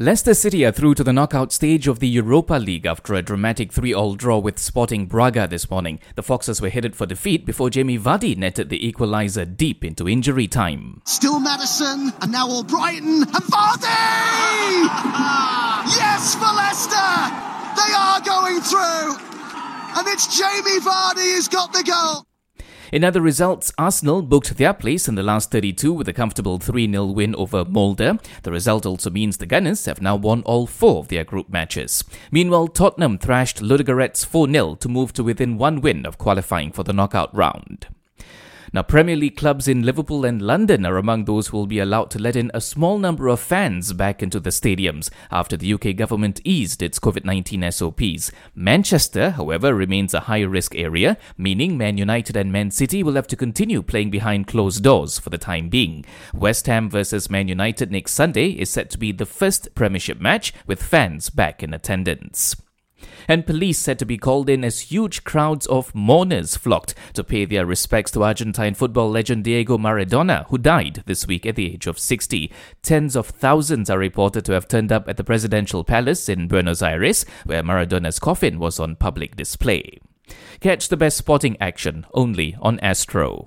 Leicester City are through to the knockout stage of the Europa League after a dramatic 3-all draw with Sporting Braga this morning. The Foxes were headed for defeat before Jamie Vardy netted the equaliser deep into injury time. Still Maddison, and now Albrighton, and Vardy! yes for Leicester! They are going through! And it's Jamie Vardy who's got the goal! In other results, Arsenal booked their place in the last 32 with a comfortable 3 0 win over Molde. The result also means the Gunners have now won all four of their group matches. Meanwhile, Tottenham thrashed Ludogorets 4 0 to move to within one win of qualifying for the knockout round. Now, Premier League clubs in Liverpool and London are among those who will be allowed to let in a small number of fans back into the stadiums after the UK government eased its COVID 19 SOPs. Manchester, however, remains a high risk area, meaning Man United and Man City will have to continue playing behind closed doors for the time being. West Ham versus Man United next Sunday is set to be the first Premiership match with fans back in attendance and police said to be called in as huge crowds of mourners flocked to pay their respects to Argentine football legend Diego Maradona, who died this week at the age of 60. Tens of thousands are reported to have turned up at the presidential palace in Buenos Aires, where Maradona's coffin was on public display. Catch the best sporting action only on Astro.